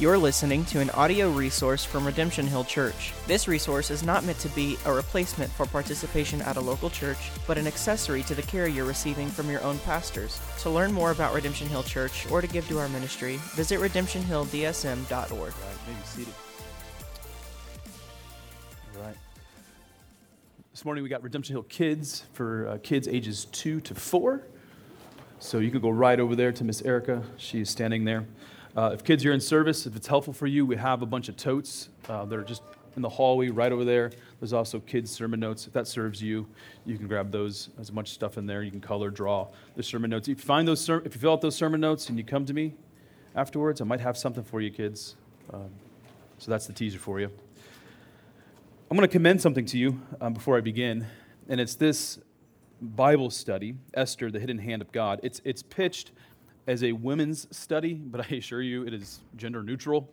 You're listening to an audio resource from Redemption Hill Church. This resource is not meant to be a replacement for participation at a local church, but an accessory to the care you're receiving from your own pastors. To learn more about Redemption Hill Church or to give to our ministry, visit redemptionhilldsm.org. Right, maybe seated. All right. This morning we got Redemption Hill Kids for uh, kids ages two to four. So you can go right over there to Miss Erica. She is standing there. Uh, if kids are in service, if it's helpful for you, we have a bunch of totes uh, that are just in the hallway right over there. There's also kids' sermon notes. If that serves you, you can grab those. There's a bunch of stuff in there. You can color, draw the sermon notes. If you find those, ser- if you fill out those sermon notes and you come to me afterwards, I might have something for you, kids. Um, so that's the teaser for you. I'm going to commend something to you um, before I begin, and it's this Bible study, Esther, the Hidden Hand of God. It's, it's pitched as a women's study, but I assure you it is gender neutral.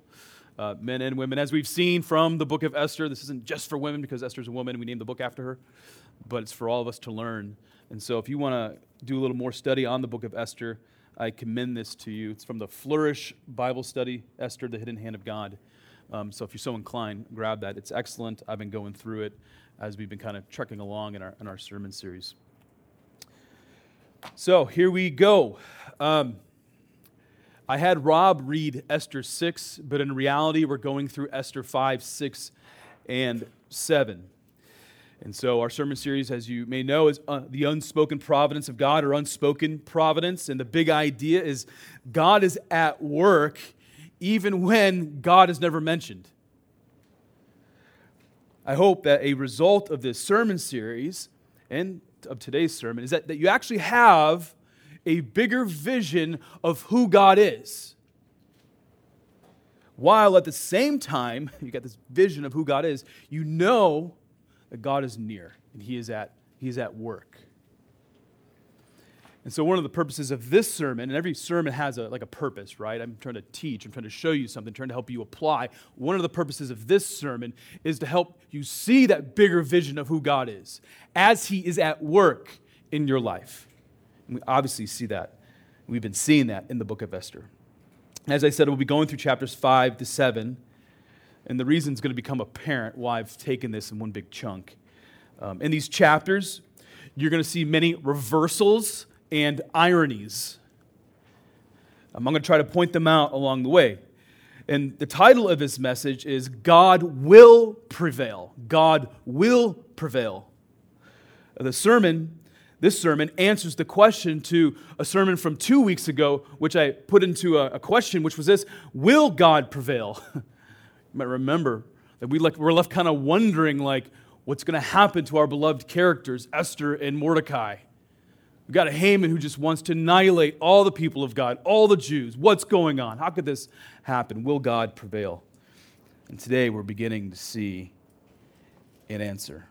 Uh, men and women. As we've seen from the book of Esther, this isn't just for women because Esther's a woman we named the book after her, but it's for all of us to learn. And so if you want to do a little more study on the book of Esther, I commend this to you. It's from the Flourish Bible Study, Esther, the Hidden Hand of God. Um, so if you're so inclined, grab that. It's excellent. I've been going through it as we've been kind of trekking along in our, in our sermon series. So here we go. Um, I had Rob read Esther 6, but in reality, we're going through Esther 5, 6, and 7. And so, our sermon series, as you may know, is uh, the unspoken providence of God or unspoken providence. And the big idea is God is at work even when God is never mentioned. I hope that a result of this sermon series and of today's sermon is that, that you actually have a bigger vision of who God is. While at the same time, you got this vision of who God is, you know that God is near and He is at, he is at work. And so, one of the purposes of this sermon, and every sermon has a, like a purpose, right? I'm trying to teach, I'm trying to show you something, trying to help you apply. One of the purposes of this sermon is to help you see that bigger vision of who God is as He is at work in your life. We obviously see that. We've been seeing that in the book of Esther. As I said, we'll be going through chapters 5 to 7. And the reason is going to become apparent why I've taken this in one big chunk. Um, in these chapters, you're going to see many reversals and ironies. I'm going to try to point them out along the way. And the title of this message is God Will Prevail. God Will Prevail. The sermon, this sermon, answers the question to a sermon from two weeks ago, which I put into a, a question, which was this Will God prevail? you might remember that we like, we're left kind of wondering, like, what's going to happen to our beloved characters, Esther and Mordecai. We've got a Haman who just wants to annihilate all the people of God, all the Jews. What's going on? How could this happen? Will God prevail? And today we're beginning to see an answer.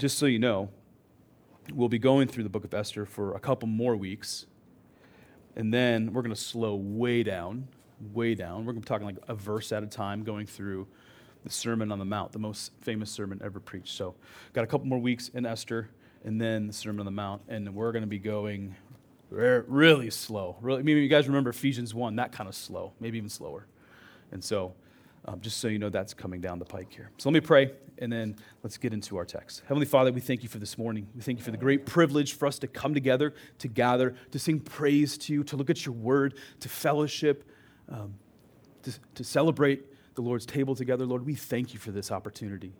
Just so you know, we'll be going through the book of Esther for a couple more weeks. And then we're going to slow way down, way down. We're going to be talking like a verse at a time, going through the Sermon on the Mount, the most famous sermon ever preached. So, got a couple more weeks in Esther, and then the Sermon on the Mount, and we're going to be going really slow. Really, maybe you guys remember Ephesians 1, that kind of slow, maybe even slower. And so, um, just so you know, that's coming down the pike here. So, let me pray, and then let's get into our text. Heavenly Father, we thank you for this morning. We thank you for the great privilege for us to come together, to gather, to sing praise to you, to look at your word, to fellowship, um, to, to celebrate the Lord's table together. Lord, we thank you for this opportunity.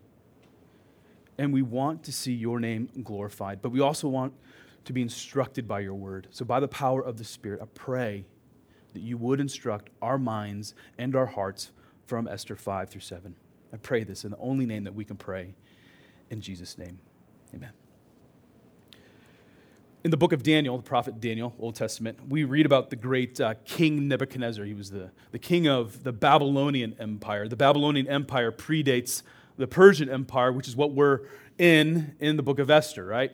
And we want to see your name glorified, but we also want to be instructed by your word. So, by the power of the Spirit, I pray that you would instruct our minds and our hearts from Esther 5 through 7. I pray this in the only name that we can pray. In Jesus' name, amen. In the book of Daniel, the prophet Daniel, Old Testament, we read about the great uh, King Nebuchadnezzar. He was the, the king of the Babylonian Empire. The Babylonian Empire predates the Persian Empire, which is what we're in in the book of Esther, right?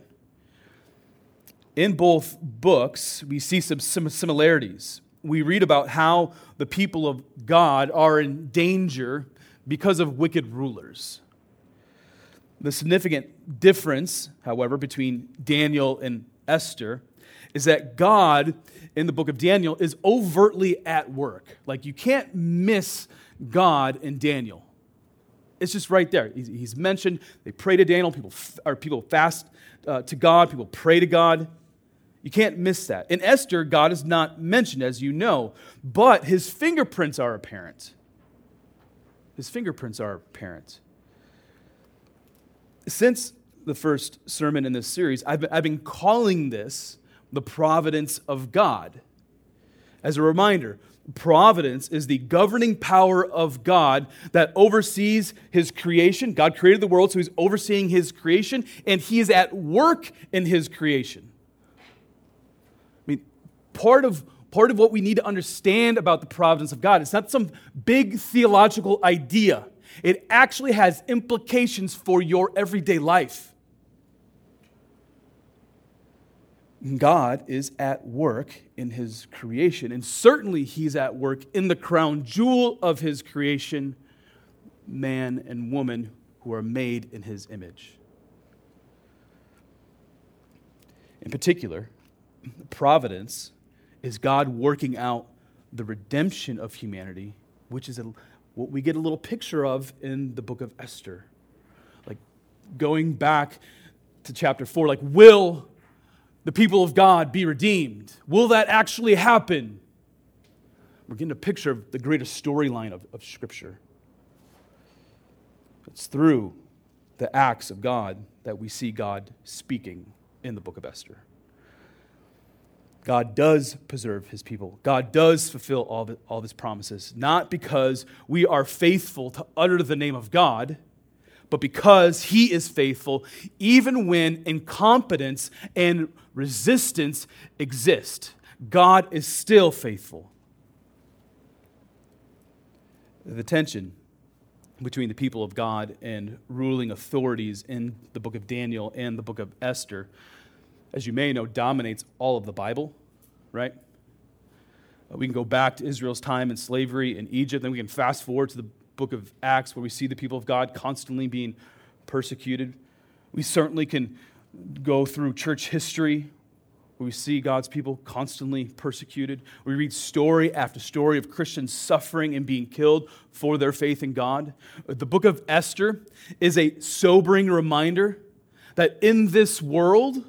In both books, we see some similarities. We read about how the people of God are in danger because of wicked rulers. The significant difference, however, between Daniel and Esther is that God in the book of Daniel is overtly at work. Like you can't miss God in Daniel. It's just right there. He's, mentioned. They pray to Daniel. People or people fast uh, to God. People pray to God. You can't miss that. In Esther, God is not mentioned, as you know, but his fingerprints are apparent. His fingerprints are apparent. Since the first sermon in this series, I've been, I've been calling this the providence of God. As a reminder, providence is the governing power of God that oversees his creation. God created the world, so he's overseeing his creation, and he is at work in his creation. Part of part of what we need to understand about the providence of God, it's not some big theological idea. It actually has implications for your everyday life. God is at work in his creation, and certainly he's at work in the crown jewel of his creation, man and woman who are made in his image. In particular, providence is God working out the redemption of humanity, which is a, what we get a little picture of in the book of Esther. Like going back to chapter 4, like, will the people of God be redeemed? Will that actually happen? We're getting a picture of the greatest storyline of, of Scripture. It's through the acts of God that we see God speaking in the book of Esther. God does preserve his people. God does fulfill all, the, all of his promises, not because we are faithful to utter the name of God, but because he is faithful, even when incompetence and resistance exist, God is still faithful. The tension between the people of God and ruling authorities in the book of Daniel and the book of Esther, as you may know, dominates all of the Bible, right? Uh, we can go back to Israel's time in slavery in Egypt, then we can fast forward to the book of Acts, where we see the people of God constantly being persecuted. We certainly can go through church history where we see God's people constantly persecuted. We read story after story of Christians suffering and being killed for their faith in God. Uh, the book of Esther is a sobering reminder that in this world,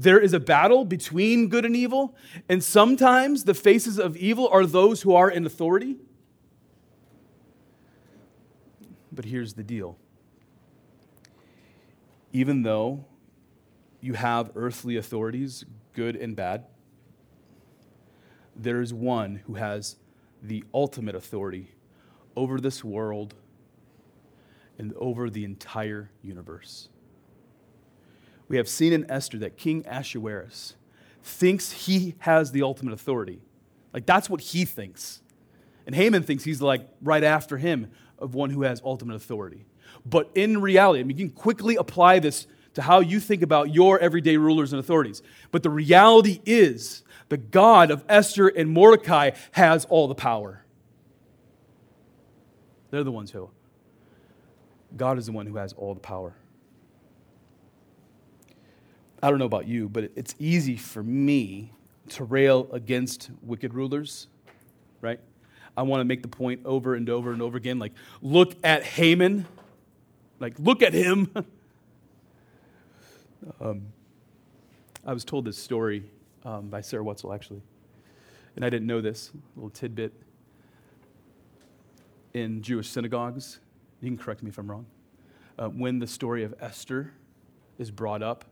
there is a battle between good and evil, and sometimes the faces of evil are those who are in authority. But here's the deal even though you have earthly authorities, good and bad, there is one who has the ultimate authority over this world and over the entire universe. We have seen in Esther that King Ahasuerus thinks he has the ultimate authority. Like, that's what he thinks. And Haman thinks he's like right after him of one who has ultimate authority. But in reality, I mean, you can quickly apply this to how you think about your everyday rulers and authorities. But the reality is, the God of Esther and Mordecai has all the power. They're the ones who. God is the one who has all the power. I don't know about you, but it's easy for me to rail against wicked rulers, right? I want to make the point over and over and over again like, look at Haman. Like, look at him. um, I was told this story um, by Sarah Wetzel, actually. And I didn't know this little tidbit. In Jewish synagogues, you can correct me if I'm wrong, uh, when the story of Esther is brought up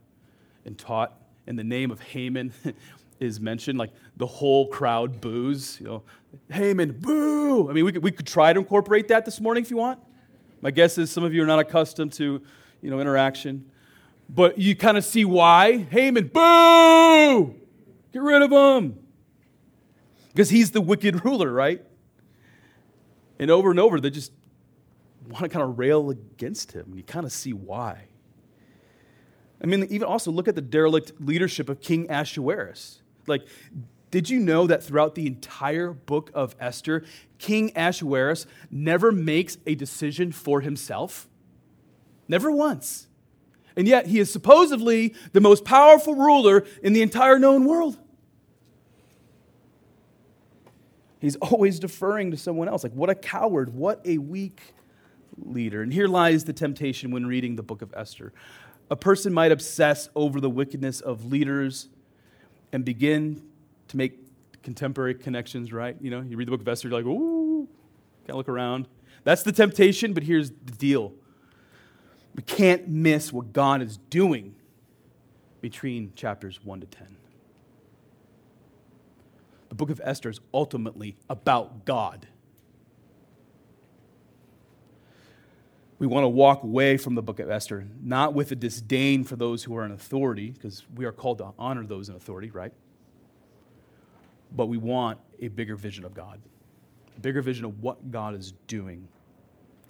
and taught in the name of Haman, is mentioned, like the whole crowd boos. You know, Haman, boo! I mean, we could, we could try to incorporate that this morning if you want. My guess is some of you are not accustomed to, you know, interaction. But you kind of see why. Haman, boo! Get rid of him. Because he's the wicked ruler, right? And over and over, they just want to kind of rail against him. And you kind of see why. I mean, even also look at the derelict leadership of King Ahasuerus. Like, did you know that throughout the entire book of Esther, King Ahasuerus never makes a decision for himself? Never once. and yet he is supposedly the most powerful ruler in the entire known world. He's always deferring to someone else. Like, what a coward, what a weak leader. And here lies the temptation when reading the book of Esther. A person might obsess over the wickedness of leaders and begin to make contemporary connections, right? You know, you read the book of Esther, you're like, ooh, can't look around. That's the temptation, but here's the deal we can't miss what God is doing between chapters 1 to 10. The book of Esther is ultimately about God. We want to walk away from the book of Esther, not with a disdain for those who are in authority, because we are called to honor those in authority, right? But we want a bigger vision of God, a bigger vision of what God is doing.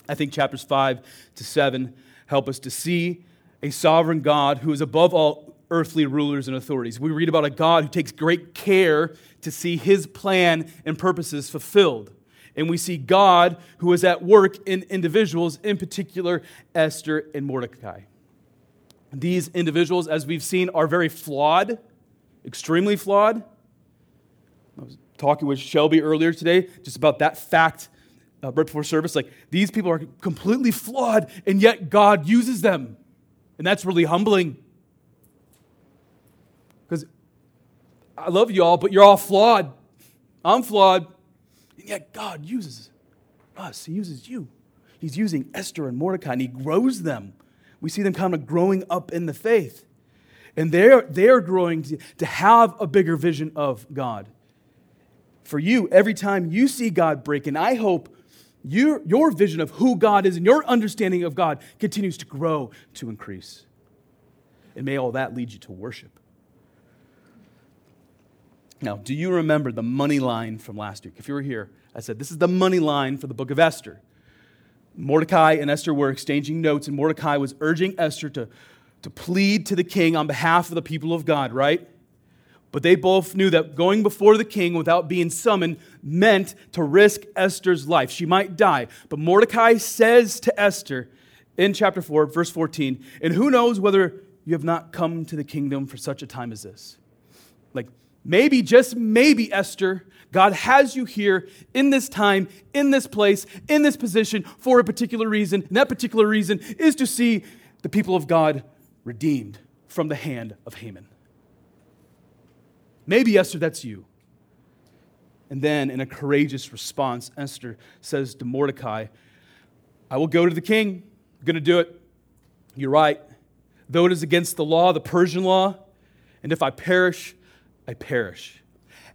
I think chapters 5 to 7 help us to see a sovereign God who is above all earthly rulers and authorities. We read about a God who takes great care to see his plan and purposes fulfilled. And we see God who is at work in individuals, in particular Esther and Mordecai. These individuals, as we've seen, are very flawed, extremely flawed. I was talking with Shelby earlier today just about that fact uh, right before service. Like, these people are completely flawed, and yet God uses them. And that's really humbling. Because I love you all, but you're all flawed. I'm flawed. And yet God uses us, He uses you. He's using Esther and Mordecai, and He grows them. We see them kind of growing up in the faith. And they're, they're growing to, to have a bigger vision of God. For you, every time you see God breaking, I hope your, your vision of who God is and your understanding of God continues to grow, to increase. And may all that lead you to worship. Now, do you remember the money line from last week? If you were here, I said this is the money line for the book of Esther. Mordecai and Esther were exchanging notes, and Mordecai was urging Esther to, to plead to the king on behalf of the people of God, right? But they both knew that going before the king without being summoned meant to risk Esther's life. She might die. But Mordecai says to Esther in chapter 4, verse 14, and who knows whether you have not come to the kingdom for such a time as this? Like, maybe, just maybe, Esther, God has you here in this time, in this place, in this position for a particular reason. And that particular reason is to see the people of God redeemed from the hand of Haman. Maybe, Esther, that's you. And then, in a courageous response, Esther says to Mordecai, I will go to the king. I'm going to do it. You're right. Though it is against the law, the Persian law, and if I perish, I perish.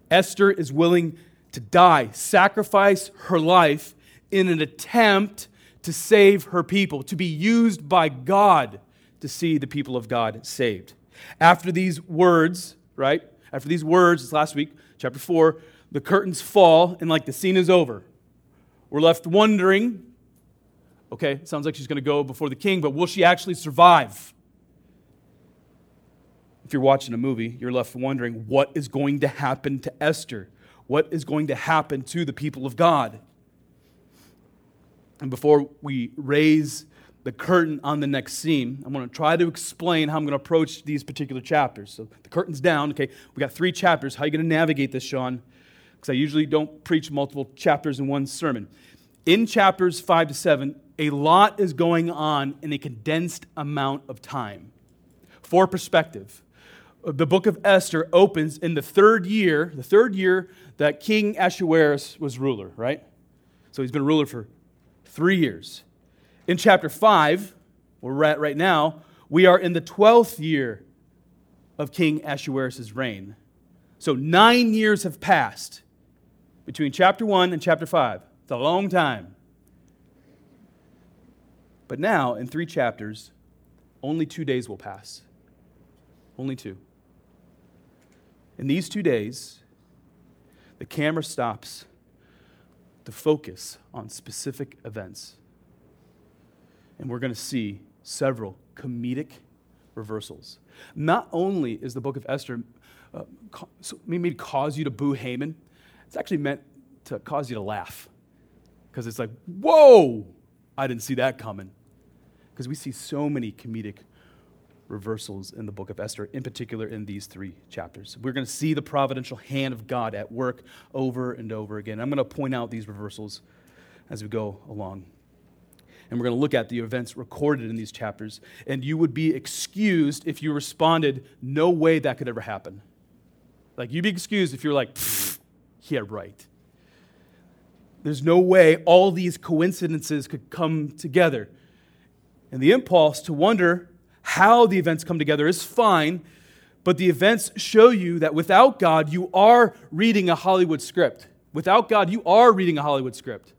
Esther is willing to die, sacrifice her life in an attempt to save her people, to be used by God to see the people of God saved. After these words, right, after these words, this last week, chapter 4, the curtains fall and like the scene is over. We're left wondering okay, sounds like she's going to go before the king, but will she actually survive? If you're watching a movie, you're left wondering what is going to happen to Esther? What is going to happen to the people of God? And before we raise the curtain on the next scene. I'm going to try to explain how I'm going to approach these particular chapters. So the curtain's down. Okay, we got three chapters. How are you going to navigate this, Sean? Because I usually don't preach multiple chapters in one sermon. In chapters five to seven, a lot is going on in a condensed amount of time. For perspective, the book of Esther opens in the third year, the third year that King Ahasuerus was ruler, right? So he's been ruler for three years. In chapter 5, where we're at right now, we are in the 12th year of King Ahasuerus' reign. So nine years have passed between chapter 1 and chapter 5. It's a long time. But now, in three chapters, only two days will pass. Only two. In these two days, the camera stops to focus on specific events and we're going to see several comedic reversals. Not only is the book of Esther uh, maybe cause you to boo Haman, it's actually meant to cause you to laugh. Because it's like, whoa, I didn't see that coming. Because we see so many comedic reversals in the book of Esther, in particular in these three chapters. We're going to see the providential hand of God at work over and over again. I'm going to point out these reversals as we go along. And we're going to look at the events recorded in these chapters. And you would be excused if you responded, no way that could ever happen. Like, you'd be excused if you're like, yeah, right. There's no way all these coincidences could come together. And the impulse to wonder how the events come together is fine, but the events show you that without God, you are reading a Hollywood script. Without God, you are reading a Hollywood script.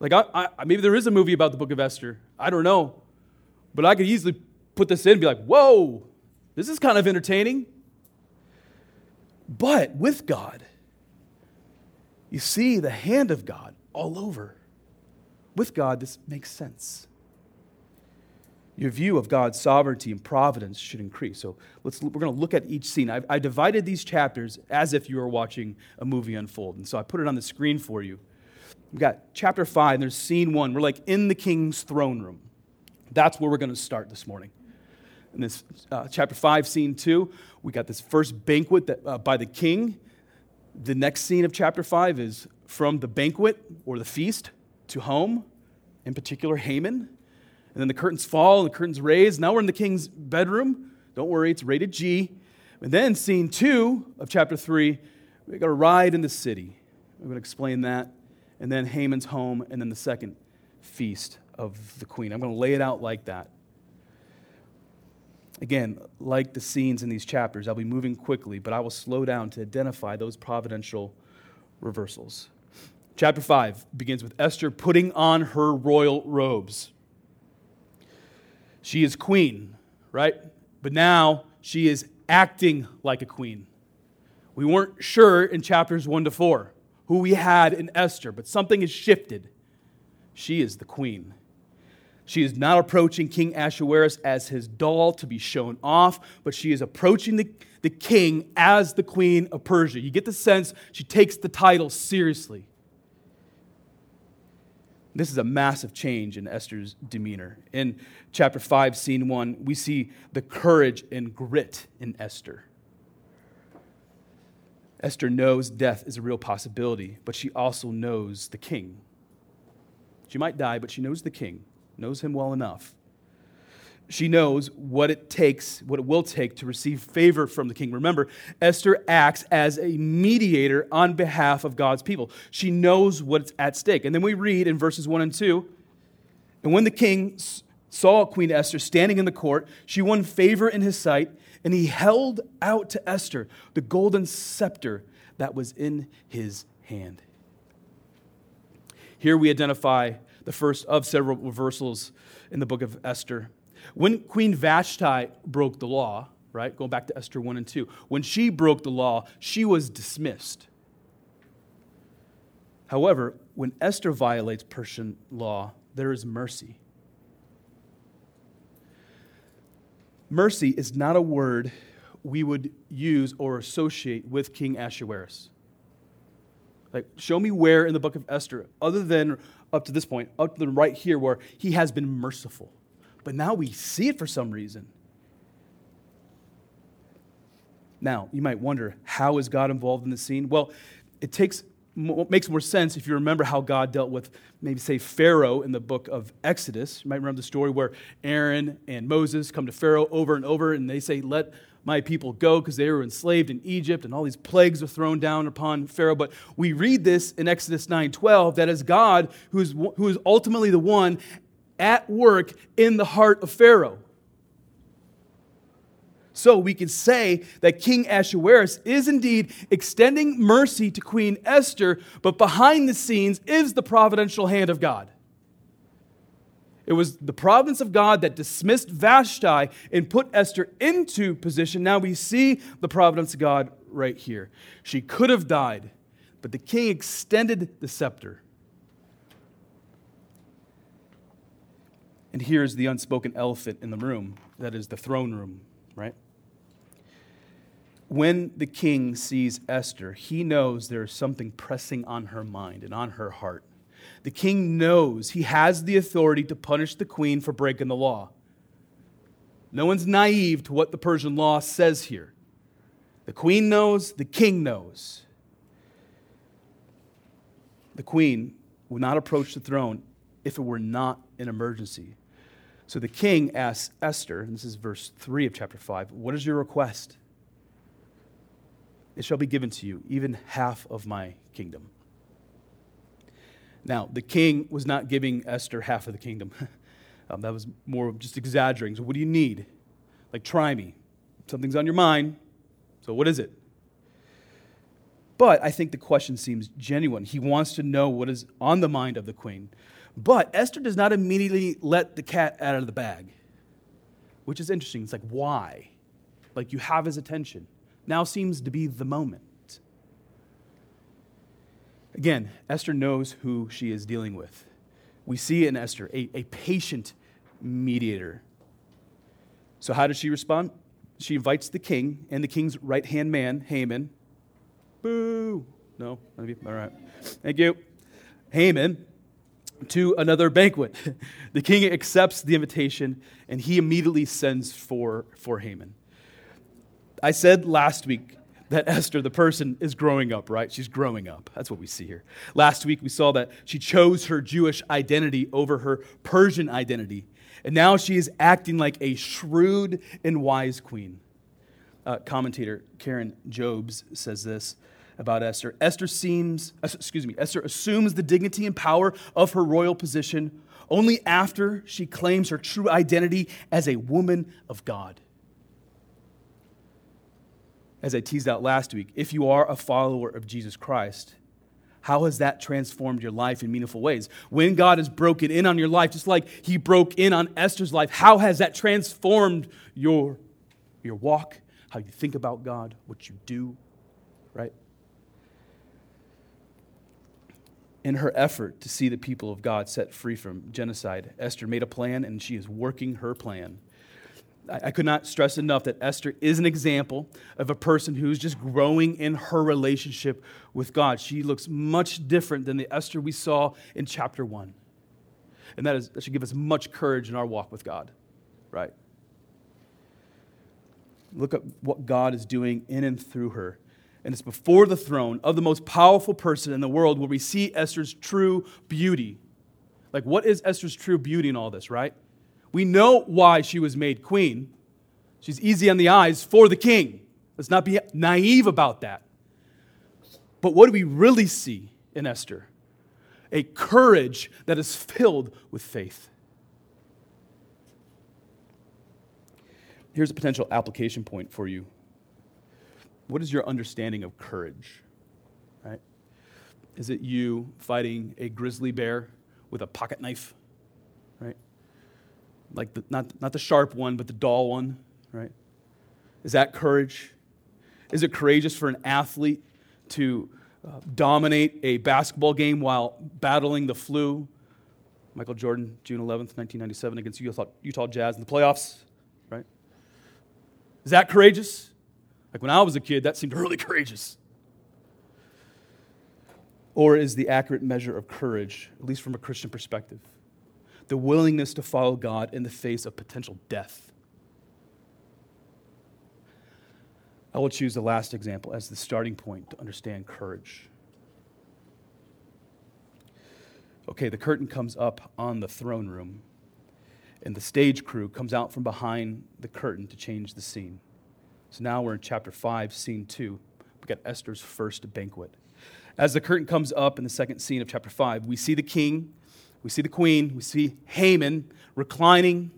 Like, I, I, maybe there is a movie about the book of Esther. I don't know. But I could easily put this in and be like, whoa, this is kind of entertaining. But with God, you see the hand of God all over. With God, this makes sense your view of God's sovereignty and providence should increase. So let's, we're going to look at each scene. I, I divided these chapters as if you were watching a movie unfold. And so I put it on the screen for you. We've got chapter 5, and there's scene 1. We're like in the king's throne room. That's where we're going to start this morning. In this uh, chapter 5, scene 2, we got this first banquet that, uh, by the king. The next scene of chapter 5 is from the banquet or the feast to home, in particular, Haman. And then the curtains fall and the curtains raise. Now we're in the king's bedroom. Don't worry, it's rated G. And then, scene two of chapter three, we got a ride in the city. I'm going to explain that. And then Haman's home, and then the second feast of the queen. I'm going to lay it out like that. Again, like the scenes in these chapters, I'll be moving quickly, but I will slow down to identify those providential reversals. Chapter 5 begins with Esther putting on her royal robes. She is queen, right? But now she is acting like a queen. We weren't sure in chapters 1 to 4 who we had in Esther, but something has shifted. She is the queen. She is not approaching King Ahasuerus as his doll to be shown off, but she is approaching the, the king as the queen of Persia. You get the sense she takes the title seriously. This is a massive change in Esther's demeanor. In chapter 5, scene 1, we see the courage and grit in Esther. Esther knows death is a real possibility, but she also knows the king. She might die, but she knows the king, knows him well enough she knows what it takes, what it will take to receive favor from the king. Remember, Esther acts as a mediator on behalf of God's people. She knows what's at stake. And then we read in verses 1 and 2 And when the king saw Queen Esther standing in the court, she won favor in his sight, and he held out to Esther the golden scepter that was in his hand. Here we identify the first of several reversals in the book of Esther. When Queen Vashti broke the law, right, going back to Esther 1 and 2, when she broke the law, she was dismissed. However, when Esther violates Persian law, there is mercy. Mercy is not a word we would use or associate with King Ahasuerus. Like, show me where in the book of Esther, other than up to this point, up to the right here, where he has been merciful but now we see it for some reason. Now, you might wonder, how is God involved in the scene? Well, it takes makes more sense if you remember how God dealt with maybe say Pharaoh in the book of Exodus. You might remember the story where Aaron and Moses come to Pharaoh over and over and they say, "Let my people go because they were enslaved in Egypt and all these plagues are thrown down upon Pharaoh. But we read this in Exodus 9:12 that as God who is, who is ultimately the one at work in the heart of Pharaoh. So we can say that King Ahasuerus is indeed extending mercy to Queen Esther, but behind the scenes is the providential hand of God. It was the providence of God that dismissed Vashti and put Esther into position. Now we see the providence of God right here. She could have died, but the king extended the scepter. And here's the unspoken elephant in the room that is the throne room, right? When the king sees Esther, he knows there is something pressing on her mind and on her heart. The king knows he has the authority to punish the queen for breaking the law. No one's naive to what the Persian law says here. The queen knows, the king knows. The queen would not approach the throne if it were not an emergency. So the king asks Esther, and this is verse 3 of chapter 5, What is your request? It shall be given to you, even half of my kingdom. Now, the king was not giving Esther half of the kingdom. um, that was more just exaggerating. So, what do you need? Like, try me. Something's on your mind. So, what is it? But I think the question seems genuine. He wants to know what is on the mind of the queen. But Esther does not immediately let the cat out of the bag, which is interesting. It's like, why? Like, you have his attention. Now seems to be the moment. Again, Esther knows who she is dealing with. We see in Esther a, a patient mediator. So, how does she respond? She invites the king and the king's right hand man, Haman. Boo! No? All right. Thank you. Haman to another banquet. The king accepts the invitation and he immediately sends for, for Haman. I said last week that Esther, the person, is growing up, right? She's growing up. That's what we see here. Last week we saw that she chose her Jewish identity over her Persian identity. And now she is acting like a shrewd and wise queen. Uh, commentator Karen Jobes says this about Esther. Esther seems, excuse me, Esther assumes the dignity and power of her royal position only after she claims her true identity as a woman of God. As I teased out last week, if you are a follower of Jesus Christ, how has that transformed your life in meaningful ways? When God has broken in on your life, just like He broke in on Esther's life, how has that transformed your, your walk, how you think about God, what you do, right? In her effort to see the people of God set free from genocide, Esther made a plan and she is working her plan. I, could not stress enough that Esther is an example of a person who's just growing in her relationship with God. She looks much different than the Esther we saw in chapter 1. And that, is, that should give us much courage in our walk with God, right? Look at what God is doing in and through her and it's before the throne of the most powerful person in the world where we see Esther's true beauty. Like, what is Esther's true beauty in all this, right? We know why she was made queen. She's easy on the eyes for the king. Let's not be naive about that. But what do we really see in Esther? A courage that is filled with faith. Here's a potential application point for you what is your understanding of courage? Right? Is it you fighting a grizzly bear with a pocket knife? Right? Like the, not, not the sharp one, but the dull one, right? Is that courage? Is it courageous for an athlete to uh, dominate a basketball game while battling the flu? Michael Jordan, June 11th, 1997, against Utah, Utah Jazz in the playoffs, right? Is that courageous? Like when I was a kid, that seemed really courageous. Or is the accurate measure of courage, at least from a Christian perspective, the willingness to follow God in the face of potential death? I will choose the last example as the starting point to understand courage. Okay, the curtain comes up on the throne room, and the stage crew comes out from behind the curtain to change the scene. So now we're in chapter 5, scene 2. We've got Esther's first banquet. As the curtain comes up in the second scene of chapter 5, we see the king, we see the queen, we see Haman reclining,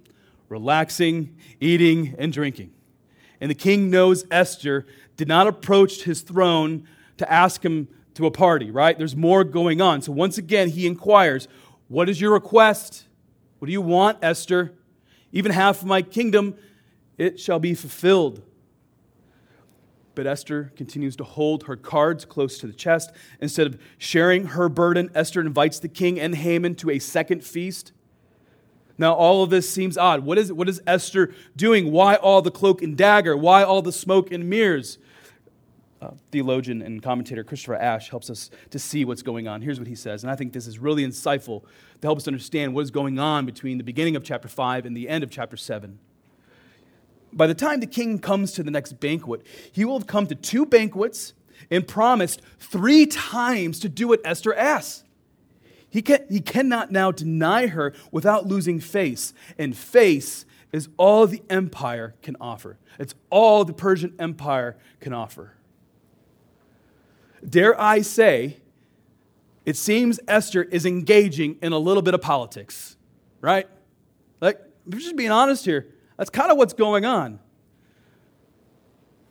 relaxing, eating, and drinking. And the king knows Esther did not approach his throne to ask him to a party, right? There's more going on. So once again, he inquires, What is your request? What do you want, Esther? Even half of my kingdom, it shall be fulfilled. But Esther continues to hold her cards close to the chest. Instead of sharing her burden, Esther invites the king and Haman to a second feast. Now, all of this seems odd. What is, what is Esther doing? Why all the cloak and dagger? Why all the smoke and mirrors? Uh, theologian and commentator Christopher Ash helps us to see what's going on. Here's what he says, and I think this is really insightful to help us understand what is going on between the beginning of chapter 5 and the end of chapter 7. By the time the king comes to the next banquet, he will have come to two banquets and promised three times to do what Esther asks. He, can, he cannot now deny her without losing face, and face is all the empire can offer. It's all the Persian Empire can offer. Dare I say, it seems Esther is engaging in a little bit of politics, right? Like, just being honest here. That's kind of what's going on.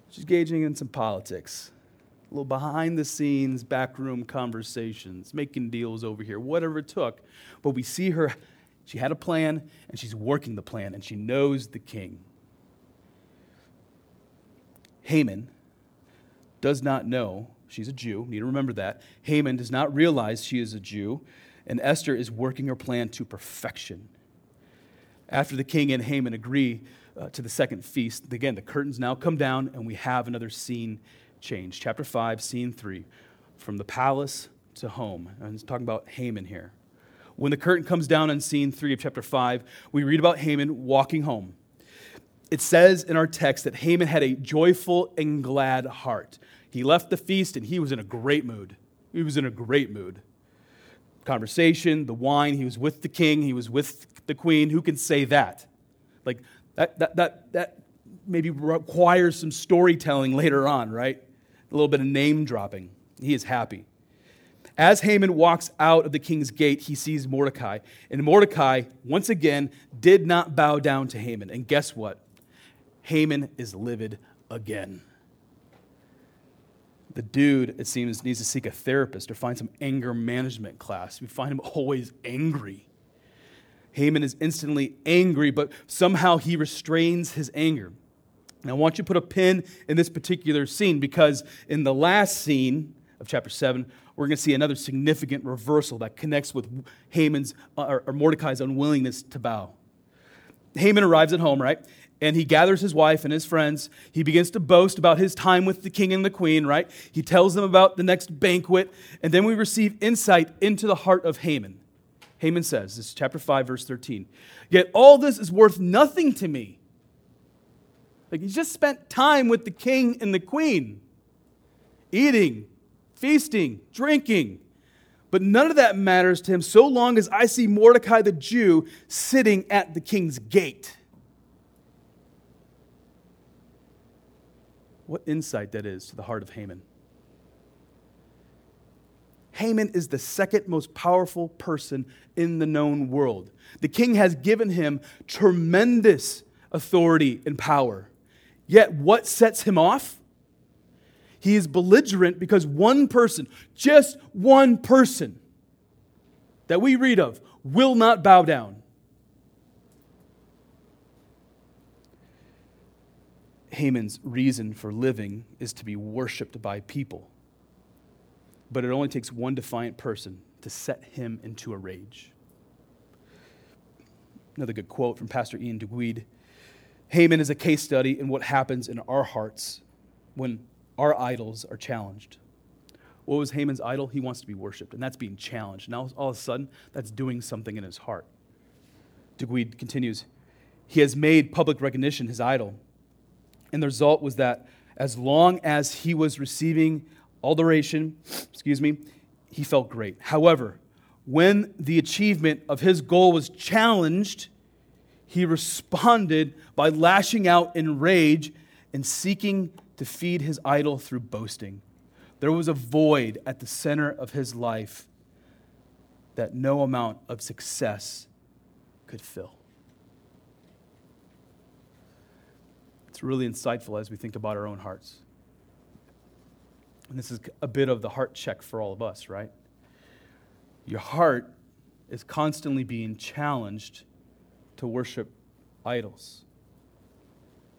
She's engaging in some politics, a little behind the scenes, backroom conversations, making deals over here, whatever it took. But we see her, she had a plan, and she's working the plan, and she knows the king. Haman does not know she's a Jew. Need to remember that. Haman does not realize she is a Jew, and Esther is working her plan to perfection. After the king and Haman agree uh, to the second feast, again, the curtains now come down, and we have another scene change. Chapter 5, scene 3, from the palace to home. And it's talking about Haman here. When the curtain comes down on scene 3 of chapter 5, we read about Haman walking home. It says in our text that Haman had a joyful and glad heart. He left the feast and he was in a great mood. He was in a great mood. Conversation, the wine, he was with the king, he was with the queen. Who can say that? Like, that, that, that, that maybe requires some storytelling later on, right? A little bit of name dropping. He is happy. As Haman walks out of the king's gate, he sees Mordecai. And Mordecai, once again, did not bow down to Haman. And guess what? Haman is livid again. The dude, it seems, needs to seek a therapist or find some anger management class. We find him always angry. Haman is instantly angry, but somehow he restrains his anger. Now, I want you to put a pin in this particular scene because in the last scene of chapter 7, we're going to see another significant reversal that connects with Haman's uh, or Mordecai's unwillingness to bow. Haman arrives at home, right? And he gathers his wife and his friends. He begins to boast about his time with the king and the queen, right? He tells them about the next banquet. And then we receive insight into the heart of Haman. Haman says, this is chapter 5, verse 13. Yet all this is worth nothing to me. Like he just spent time with the king and the queen, eating, feasting, drinking. But none of that matters to him so long as I see Mordecai the Jew sitting at the king's gate. What insight that is to the heart of Haman. Haman is the second most powerful person in the known world. The king has given him tremendous authority and power. Yet, what sets him off? He is belligerent because one person, just one person that we read of, will not bow down. Haman's reason for living is to be worshiped by people. But it only takes one defiant person to set him into a rage. Another good quote from Pastor Ian Duguid Haman is a case study in what happens in our hearts when our idols are challenged. What was Haman's idol? He wants to be worshiped, and that's being challenged. Now, all of a sudden, that's doing something in his heart. Duguid continues He has made public recognition his idol and the result was that as long as he was receiving adoration, excuse me, he felt great. However, when the achievement of his goal was challenged, he responded by lashing out in rage and seeking to feed his idol through boasting. There was a void at the center of his life that no amount of success could fill. It's really insightful as we think about our own hearts. And this is a bit of the heart check for all of us, right? Your heart is constantly being challenged to worship idols,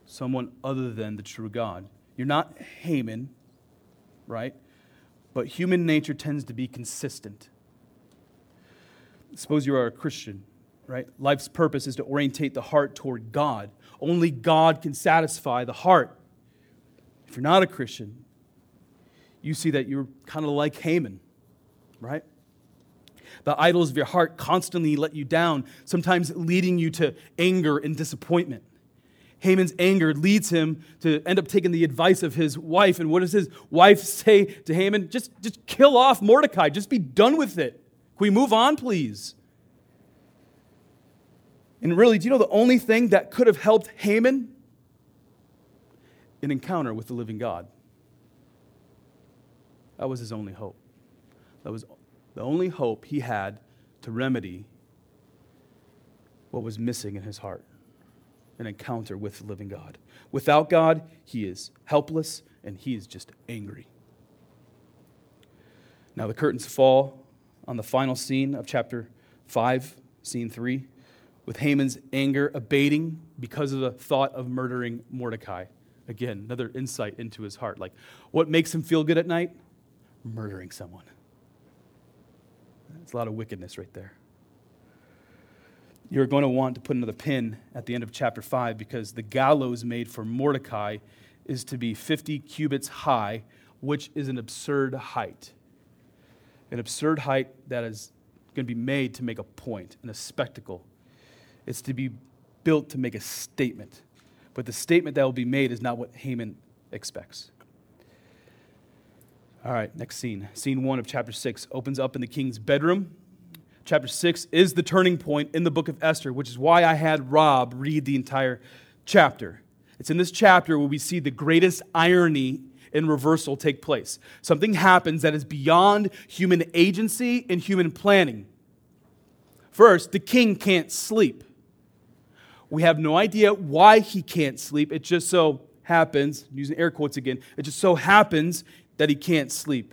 someone other than the true God. You're not Haman, right? But human nature tends to be consistent. Suppose you are a Christian, right? Life's purpose is to orientate the heart toward God only God can satisfy the heart. If you're not a Christian, you see that you're kind of like Haman, right? The idols of your heart constantly let you down, sometimes leading you to anger and disappointment. Haman's anger leads him to end up taking the advice of his wife. And what does his wife say to Haman? Just, just kill off Mordecai. Just be done with it. Can we move on, please? And really, do you know the only thing that could have helped Haman? An encounter with the living God. That was his only hope. That was the only hope he had to remedy what was missing in his heart an encounter with the living God. Without God, he is helpless and he is just angry. Now, the curtains fall on the final scene of chapter 5, scene 3, with Haman's anger abating because of the thought of murdering Mordecai. Again, another insight into his heart. Like, what makes him feel good at night? Murdering someone. It's a lot of wickedness right there you're going to want to put another pin at the end of chapter 5 because the gallows made for Mordecai is to be 50 cubits high, which is an absurd height. An absurd height that is going to be made to make a point and a spectacle. It's to be built to make a statement. But the statement that will be made is not what Haman expects. All right, next scene. Scene one of chapter 6 opens up in the king's bedroom chapter 6 is the turning point in the book of Esther, which is why I had Rob read the entire chapter. It's in this chapter where we see the greatest irony and reversal take place. Something happens that is beyond human agency and human planning. First, the king can't sleep. We have no idea why he can't sleep. It just so happens, using air quotes again, it just so happens that he can't sleep.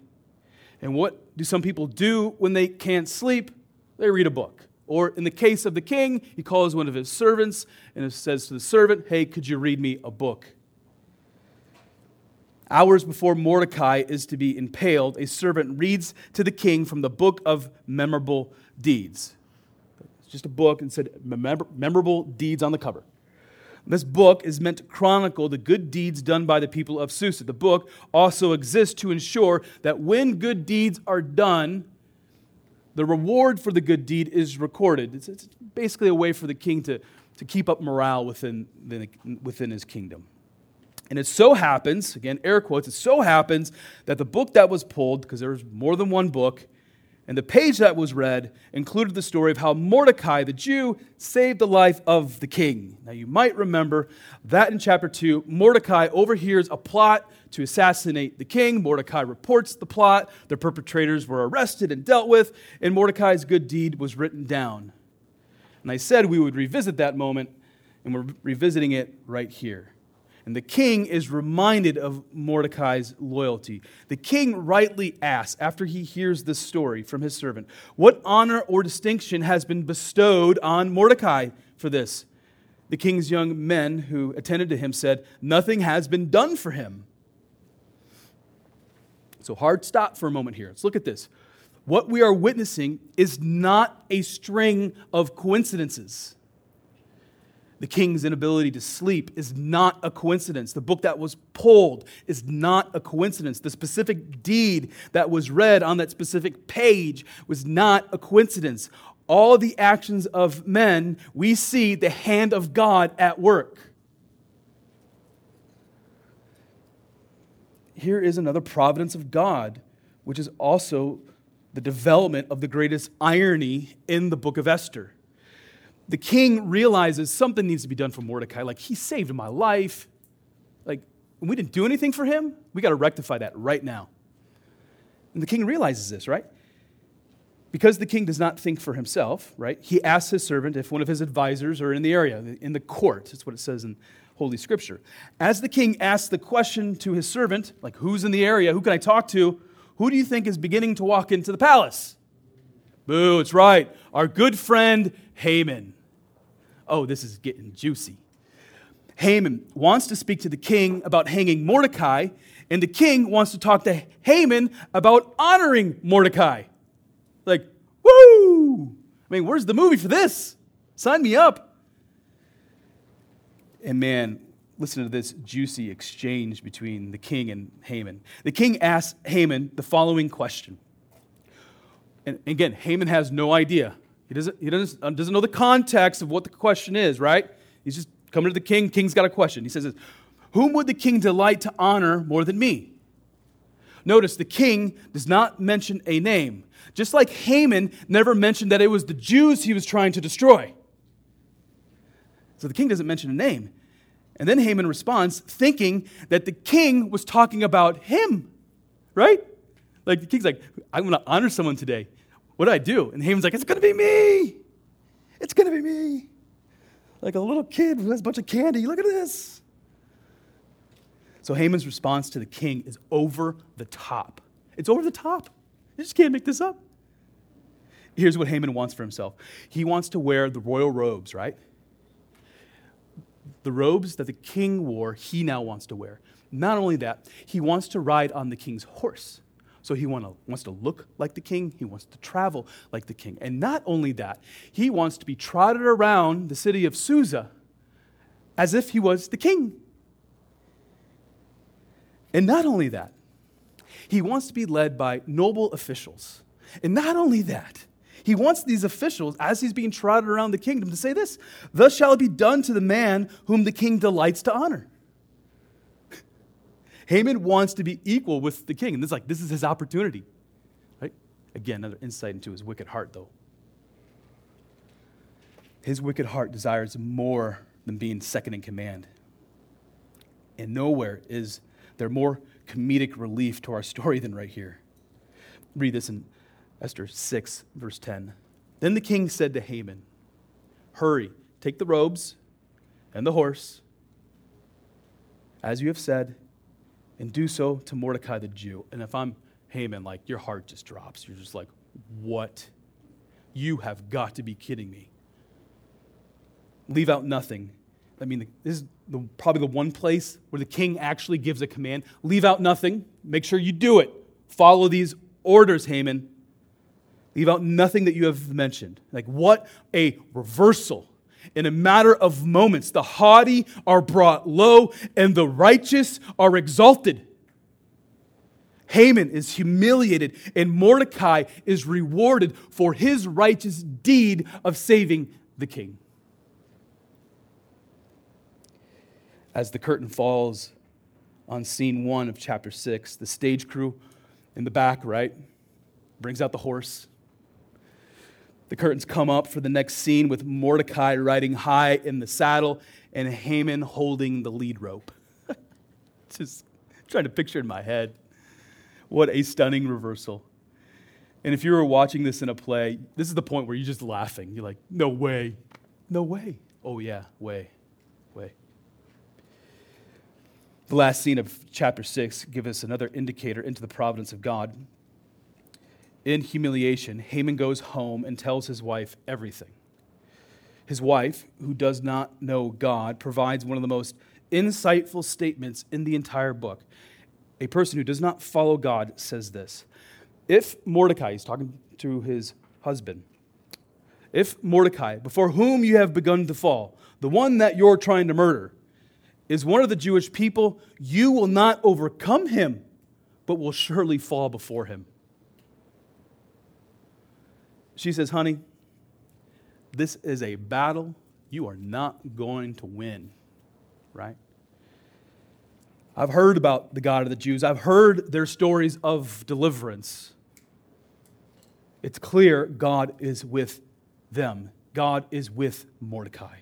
And what do some people do when they can't sleep? they read a book. Or in the case of the king, he calls one of his servants and says to the servant, Hey, could you read me a book? Hours before Mordecai is to be impaled, a servant reads to the king from the book of memorable deeds. It's just a book and said memorable deeds on the cover. This book is meant to chronicle the good deeds done by the people of Susa. The book also exists to ensure that when good deeds are done, the reward for the good deed is recorded. It's, it's basically a way for the king to, to keep up morale within, within his kingdom. And it so happens, again, air quotes, it so happens that the book that was pulled, because there was more than one book, and the page that was read included the story of how Mordecai, the Jew, saved the life of the king. Now, you might remember that in chapter 2, Mordecai overhears a plot to assassinate the king. Mordecai reports the plot. The perpetrators were arrested and dealt with, and Mordecai's good deed was written down. And I said we would revisit that moment, and we're revisiting it right here. And the king is reminded of Mordecai's loyalty. The king rightly asks, after he hears this story from his servant, what honor or distinction has been bestowed on Mordecai for this? The king's young men who attended to him said, Nothing has been done for him. So, hard stop for a moment here. Let's look at this. What we are witnessing is not a string of coincidences. The king's inability to sleep is not a coincidence. The book that was pulled is not a coincidence. The specific deed that was read on that specific page was not a coincidence. All the actions of men, we see the hand of God at work. Here is another providence of God, which is also the development of the greatest irony in the book of Esther the king realizes something needs to be done for Mordecai. Like, he saved my life. Like, we didn't do anything for him. We got to rectify that right now. And the king realizes this, right? Because the king does not think for himself, right? He asks his servant if one of his advisors are in the area, in the court. That's what it says in Holy Scripture. As the king asks the question to his servant, like, who's in the area? Who can I talk to? Who do you think is beginning to walk into the palace? Boo, it's right. Our good friend Haman oh, this is getting juicy. Haman wants to speak to the king about hanging Mordecai, and the king wants to talk to Haman about honoring Mordecai. Like, woo! I mean, where's the movie for this? Sign me up. And man, listen to this juicy exchange between the king and Haman. The king asks Haman the following question. And again, Haman has no idea he doesn't, he doesn't, uh, doesn't know the context of what the question is, right? He's just Coming to the king, king's got a question. He says this, Whom would the king delight to honor more than me? Notice the king does not mention a name, just like Haman never mentioned that it was the Jews he was trying to destroy. So the king doesn't mention a name. And then Haman responds, thinking that the king was talking about him, right? Like the king's like, I'm going to honor someone today. What do I do? And Haman's like, it's going to be me. It's going to be me. Like a little kid who has a bunch of candy. Look at this. So Haman's response to the king is over the top. It's over the top. You just can't make this up. Here's what Haman wants for himself he wants to wear the royal robes, right? The robes that the king wore, he now wants to wear. Not only that, he wants to ride on the king's horse. So he want to, wants to look like the king, he wants to travel like the king. And not only that, he wants to be trotted around the city of Susa as if he was the king. And not only that, he wants to be led by noble officials. And not only that, he wants these officials, as he's being trotted around the kingdom, to say this Thus shall it be done to the man whom the king delights to honor. Haman wants to be equal with the king. And this is like, this is his opportunity. Right? Again, another insight into his wicked heart, though. His wicked heart desires more than being second in command. And nowhere is there more comedic relief to our story than right here. Read this in Esther 6, verse 10. Then the king said to Haman, Hurry, take the robes and the horse, as you have said, and do so to Mordecai the Jew. And if I'm Haman, like your heart just drops. You're just like, what? You have got to be kidding me. Leave out nothing. I mean, this is the, probably the one place where the king actually gives a command. Leave out nothing. Make sure you do it. Follow these orders, Haman. Leave out nothing that you have mentioned. Like, what a reversal. In a matter of moments, the haughty are brought low and the righteous are exalted. Haman is humiliated and Mordecai is rewarded for his righteous deed of saving the king. As the curtain falls on scene one of chapter six, the stage crew in the back, right, brings out the horse the curtains come up for the next scene with Mordecai riding high in the saddle and Haman holding the lead rope. Just trying to picture in my head. What a stunning reversal. And if you were watching this in a play, this is the point where you're just laughing. You're like, no way. No way. Oh, yeah, way. Way. The last scene of chapter 6 gives us another indicator into the providence of God in humiliation, Haman goes home and tells his wife everything. His wife, who does not know God, provides one of the most insightful statements in the entire book. A person who does not follow God says this If Mordecai, he's talking to his husband, if Mordecai, before whom you have begun to fall, the one that you're trying to murder, is one of the Jewish people, you will not overcome him, but will surely fall before him. She says, Honey, this is a battle you are not going to win, right? I've heard about the God of the Jews, I've heard their stories of deliverance. It's clear God is with them, God is with Mordecai.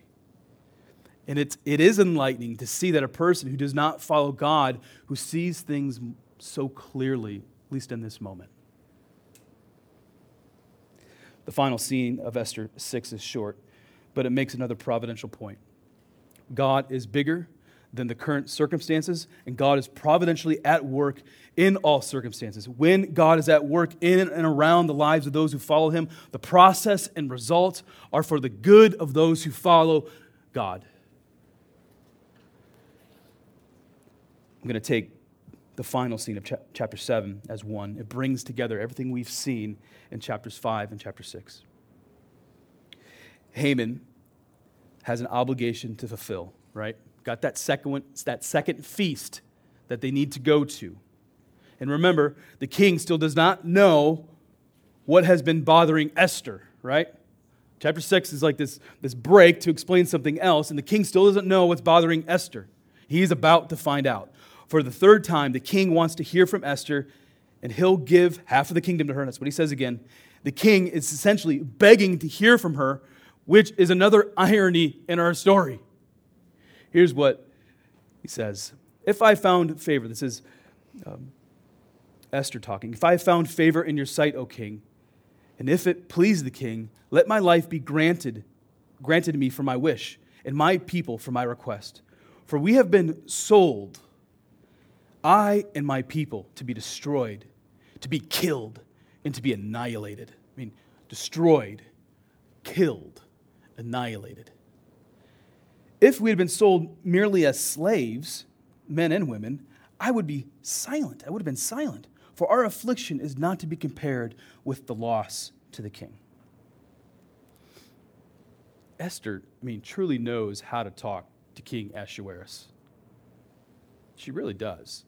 And it's, it is enlightening to see that a person who does not follow God, who sees things so clearly, at least in this moment, the final scene of Esther 6 is short, but it makes another providential point. God is bigger than the current circumstances, and God is providentially at work in all circumstances. When God is at work in and around the lives of those who follow Him, the process and results are for the good of those who follow God. I'm going to take the final scene of chapter 7 as one. It brings together everything we've seen in chapters 5 and chapter 6. Haman has an obligation to fulfill, right? Got that second, one, that second feast that they need to go to. And remember, the king still does not know what has been bothering Esther, right? Chapter 6 is like this, this break to explain something else, and the king still doesn't know what's bothering Esther. He's about to find out. For the third time, the king wants to hear from Esther, and he'll give half of the kingdom to her. That's what he says again. The king is essentially begging to hear from her, which is another irony in our story. Here's what he says If I found favor, this is um, Esther talking, if I found favor in your sight, O king, and if it please the king, let my life be granted, granted to me for my wish, and my people for my request. For we have been sold, I and my people, to be destroyed, to be killed, and to be annihilated. I mean, destroyed, killed, annihilated. If we had been sold merely as slaves, men and women, I would be silent. I would have been silent. For our affliction is not to be compared with the loss to the king. Esther, I mean, truly knows how to talk to King Ahasuerus. She really does.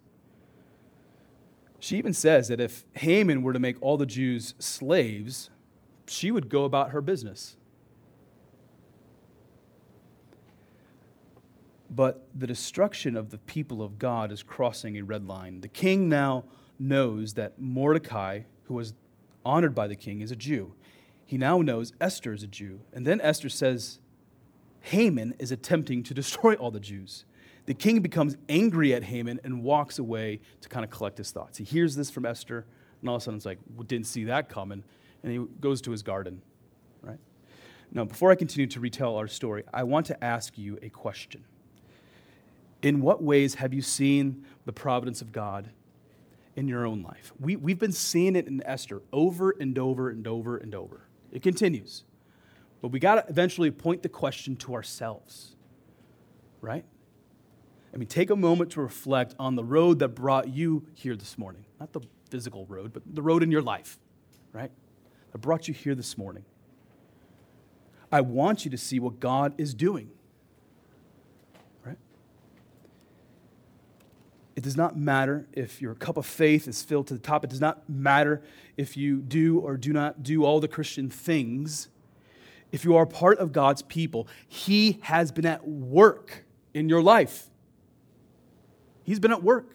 She even says that if Haman were to make all the Jews slaves, she would go about her business. But the destruction of the people of God is crossing a red line. The king now knows that Mordecai, who was honored by the king, is a Jew. He now knows Esther is a Jew. And then Esther says Haman is attempting to destroy all the Jews. The king becomes angry at Haman and walks away to kind of collect his thoughts. He hears this from Esther, and all of a sudden it's like, well, didn't see that coming. And he goes to his garden, right? Now, before I continue to retell our story, I want to ask you a question. In what ways have you seen the providence of God in your own life. We, we've been seeing it in Esther over and over and over and over. It continues. But we got to eventually point the question to ourselves, right? I mean, take a moment to reflect on the road that brought you here this morning. Not the physical road, but the road in your life, right? That brought you here this morning. I want you to see what God is doing. Right? It does not matter if your cup of faith is filled to the top. It does not matter if you do or do not do all the Christian things. If you are part of God's people, He has been at work in your life. He's been at work.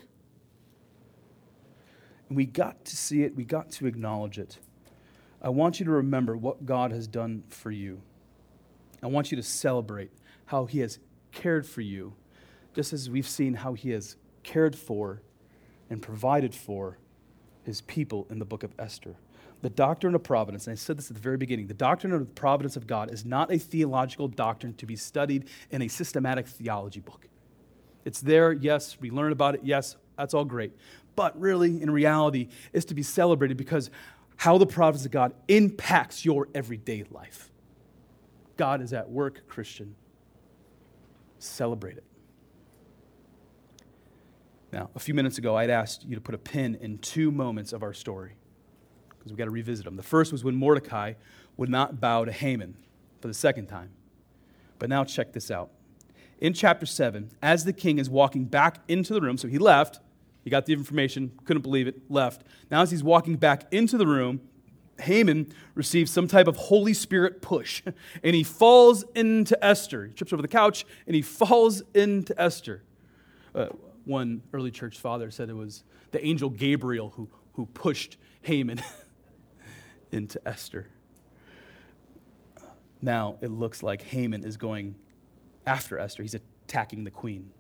And we got to see it, we got to acknowledge it. I want you to remember what God has done for you. I want you to celebrate how He has cared for you, just as we've seen how He has cared for and provided for his people in the book of Esther. The doctrine of providence, and I said this at the very beginning, the doctrine of the providence of God is not a theological doctrine to be studied in a systematic theology book. It's there, yes, we learn about it, yes, that's all great. But really, in reality, is to be celebrated because how the providence of God impacts your everyday life. God is at work, Christian. Celebrate it. Now, a few minutes ago, I'd asked you to put a pin in two moments of our story because we've got to revisit them. The first was when Mordecai would not bow to Haman for the second time. But now, check this out. In chapter 7, as the king is walking back into the room, so he left, he got the information, couldn't believe it, left. Now, as he's walking back into the room, Haman receives some type of Holy Spirit push, and he falls into Esther. He trips over the couch, and he falls into Esther. Uh, one early church father said it was the angel Gabriel who, who pushed Haman into Esther. Now it looks like Haman is going after Esther. He's attacking the queen.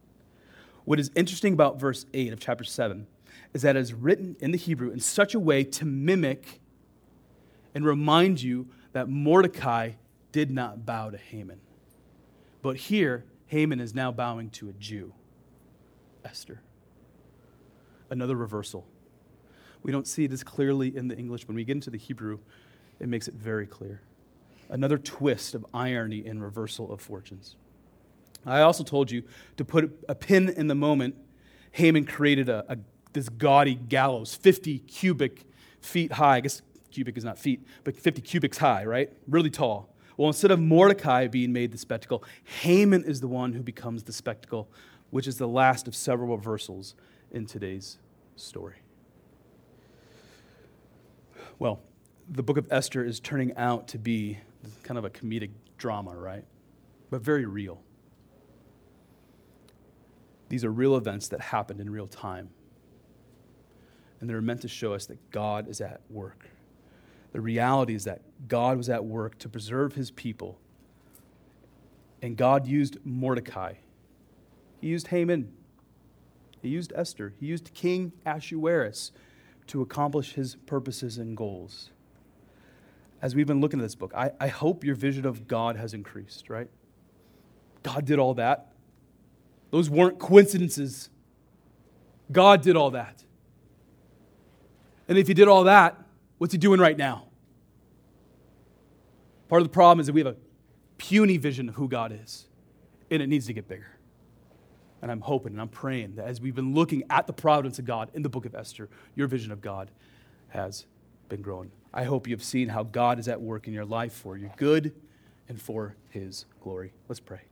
What is interesting about verse 8 of chapter 7 is that it is written in the Hebrew in such a way to mimic and remind you that Mordecai did not bow to Haman. But here, Haman is now bowing to a Jew. Esther. Another reversal. We don't see it as clearly in the English. But when we get into the Hebrew, it makes it very clear. Another twist of irony and reversal of fortunes. I also told you to put a pin in the moment Haman created a, a, this gaudy gallows, 50 cubic feet high. I guess cubic is not feet, but 50 cubics high, right? Really tall. Well, instead of Mordecai being made the spectacle, Haman is the one who becomes the spectacle which is the last of several reversals in today's story. Well, the book of Esther is turning out to be kind of a comedic drama, right? But very real. These are real events that happened in real time. And they're meant to show us that God is at work. The reality is that God was at work to preserve his people. And God used Mordecai, he used Haman, he used Esther, he used King Ahasuerus to accomplish his purposes and goals. As we've been looking at this book, I, I hope your vision of God has increased, right? God did all that. Those weren't coincidences. God did all that. And if He did all that, what's He doing right now? Part of the problem is that we have a puny vision of who God is, and it needs to get bigger. And I'm hoping and I'm praying that as we've been looking at the providence of God in the book of Esther, your vision of God has been growing. I hope you've seen how God is at work in your life for your good and for His glory. Let's pray.